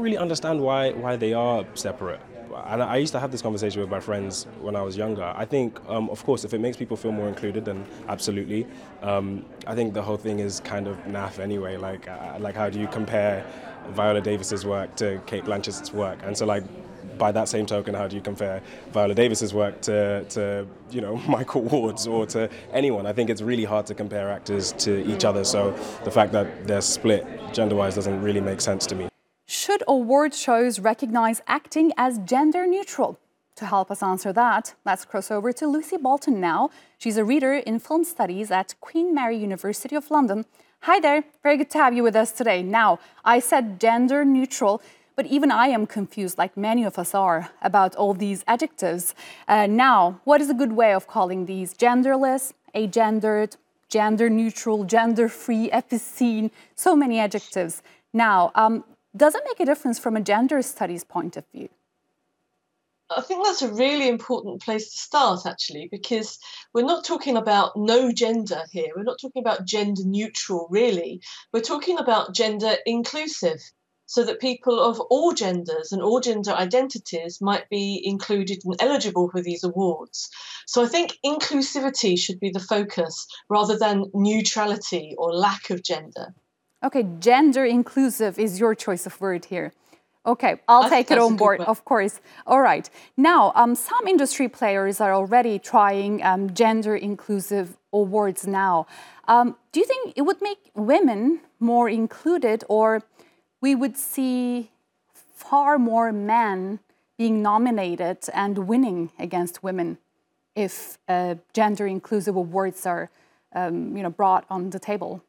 don't really understand why why they are separate. And I used to have this conversation with my friends when I was younger. I think, um, of course, if it makes people feel more included, then absolutely. Um, I think the whole thing is kind of naff anyway. Like, uh, like how do you compare Viola Davis's work to Cate Blanchett's work? And so, like, by that same token, how do you compare Viola Davis's work to, to you know Michael Ward's or to anyone? I think it's really hard to compare actors to each other. So the fact that they're split gender-wise doesn't really make sense to me. Should award shows recognize acting as gender neutral? To help us answer that, let's cross over to Lucy Bolton now. She's a reader in film studies at Queen Mary University of London. Hi there, very good to have you with us today. Now, I said gender neutral. But even I am confused, like many of us are, about all these adjectives. Uh, now, what is a good way of calling these genderless, agendered, gender neutral, gender free, epicene, so many adjectives. Now, um, does it make a difference from a gender studies point of view? I think that's a really important place to start, actually, because we're not talking about no gender here. We're not talking about gender neutral, really. We're talking about gender inclusive so that people of all genders and all gender identities might be included and eligible for these awards. So I think inclusivity should be the focus rather than neutrality or lack of gender. Okay, gender inclusive is your choice of word here. Okay, I'll take it on board, of course. All right. Now, um, some industry players are already trying um, gender inclusive awards now. Um, do you think it would make women more included or we would see far more men being nominated and winning against women if uh, gender inclusive awards are um, you know, brought on the table.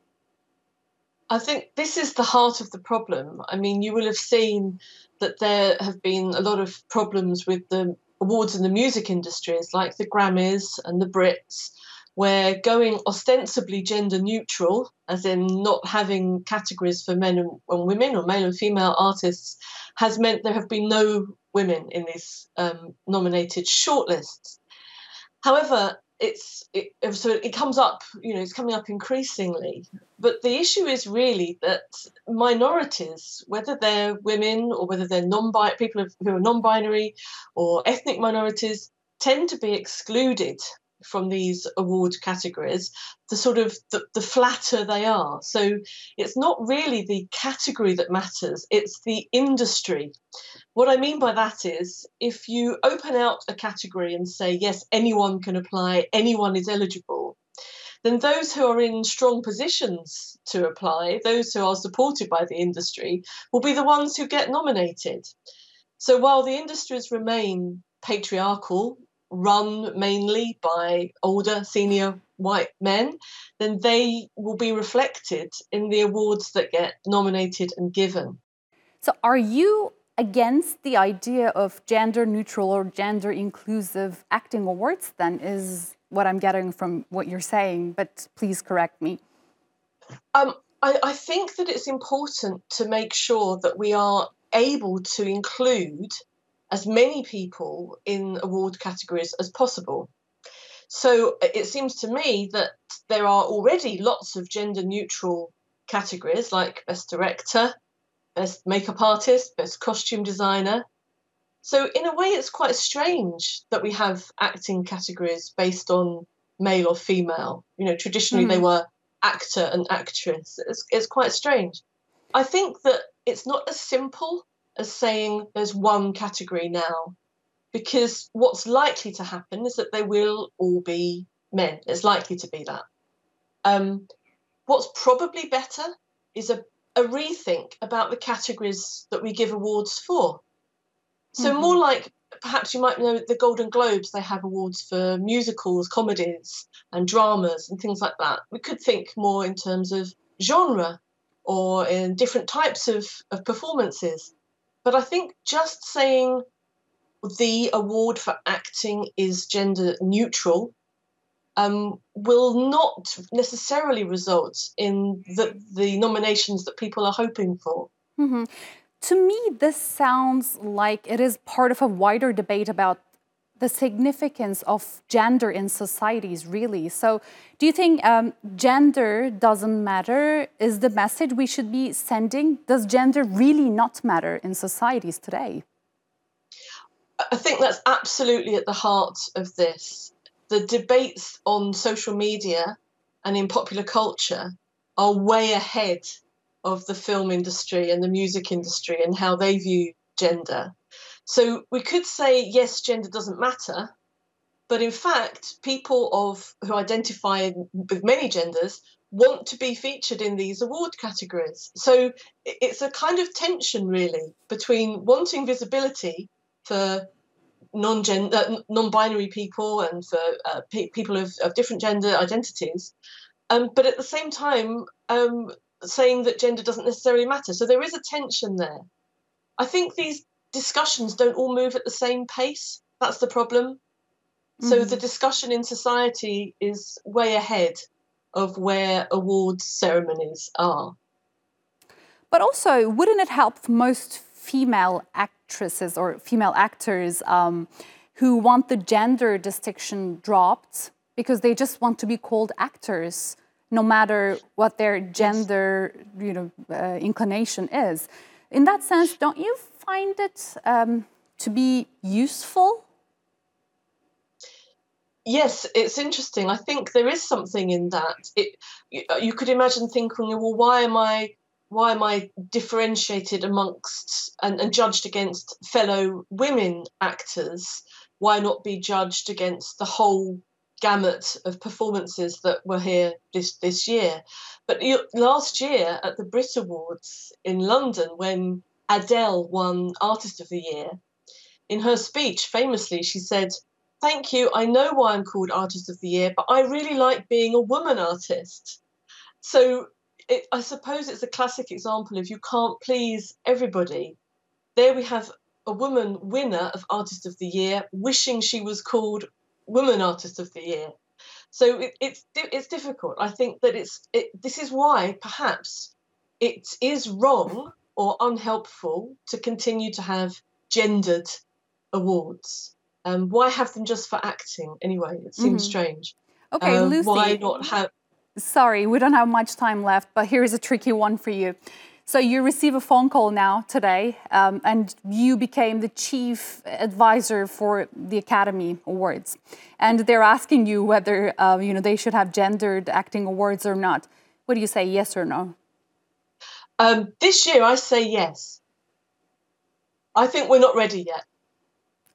I think this is the heart of the problem. I mean, you will have seen that there have been a lot of problems with the awards in the music industries, like the Grammys and the Brits, where going ostensibly gender neutral, as in not having categories for men and, women or male and female artists, has meant there have been no women in these um, nominated shortlists. However, it's it, so it comes up, you know, it's coming up increasingly. But the issue is really that minorities, whether they're women or whether they're non-binary people who are non-binary or ethnic minorities, tend to be excluded from these award categories, the sort of the, the flatter they are. So it's not really the category that matters, it's the industry. What I mean by that is if you open out a category and say, yes, anyone can apply, anyone is eligible, then those who are in strong positions to apply, those who are supported by the industry, will be the ones who get nominated. So while the industries remain patriarchal run mainly by older senior white men, then they will be reflected in the awards that get nominated and given. So, are you against the idea of gender neutral or gender inclusive acting awards, then, is what I'm getting from what you're saying, but please correct me. Um, I, I think that it's important to make sure that we are able to include as many people in award categories as possible. So uh, it seems to me that there are already lots of gender neutral categories like Best Director, Best Makeup Artist, Best Costume Designer. So, in a way, it's quite strange that we have acting categories based on male or female. You know, traditionally mm-hmm. they were actor and actress. It's, it's quite strange. I think that it's not as simple as saying there's one category now, because what's likely to happen is that they will all be men. It's likely to be that. Um, what's probably better is a, a rethink about the categories that we give awards for. So, mm-hmm. more like perhaps you might know the Golden Globes, they have awards for musicals, comedies, and dramas, and things like that. We could think more in terms of genre or in different types of, of performances. But I think just saying the award for acting is gender neutral um, will not necessarily result in the, the nominations that people are hoping for. Mm-hmm. To me, this sounds like it is part of a wider debate about the significance of gender in societies, really. So, do you think um, gender doesn't matter? Is the message we should be sending? Does gender really not matter in societies today? I think that's absolutely at the heart of this. The debates on social media and in popular culture are way ahead of the film industry and the music industry and how they view gender. So we could say, yes, gender doesn't matter, but in fact, people of who identify with many genders want to be featured in these award categories. So it's a kind of tension, really, between wanting visibility for non-gender, uh, non-binary people and for uh, pe- people of, of, different gender identities, um, but at the same time um, saying that gender doesn't necessarily matter. So there is a tension there. I think these discussions don't all move at the same pace. That's the problem. Mm-hmm. So the discussion in society is way ahead of where awards ceremonies are. But also, wouldn't it help most female actresses or female actors um, who want the gender distinction dropped because they just want to be called actors, no matter what their gender, you know, uh, inclination is? In that sense, don't you find it um, to be useful? Yes, it's interesting. I think there is something in that. It, you, uh, you could imagine thinking, well, why am I why am I differentiated amongst and, and, judged against fellow women actors? Why not be judged against the whole gamut of performances that were here this this year? But last year at the Brit Awards in London, when Adele won Artist of the Year, in her speech, famously, she said, Thank you. I know why I'm called Artist of the Year, but I really like being a woman artist. So it, I suppose it's a classic example of you can't please everybody. There we have a woman winner of Artist of the Year wishing she was called Woman Artist of the Year. So it, it's it's difficult. I think that it's it, this is why perhaps it is wrong or unhelpful to continue to have gendered awards. Um, why have them just for acting anyway? It seems mm-hmm. strange. Okay, um, Lucy. Why not have? Sorry, we don't have much time left, but here's a tricky one for you. So you receive a phone call now today, um, and you became the chief advisor for the Academy Awards, and they're asking you whether uh, you know they should have gendered acting awards or not. What do you say, yes or no? Um, this year, I say yes. I think we're not ready yet.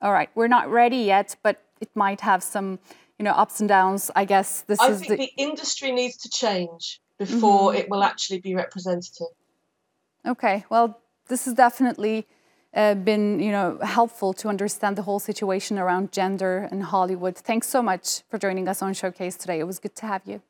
All right, we're not ready yet, but it might have some, you know, ups and downs. I guess this I is. I think the... the... industry needs to change before mm-hmm. it will actually be representative. Okay, well, this has definitely uh, been, you know, helpful to understand the whole situation around gender in Hollywood. Thanks so much for joining us on Showcase today. It was good to have you.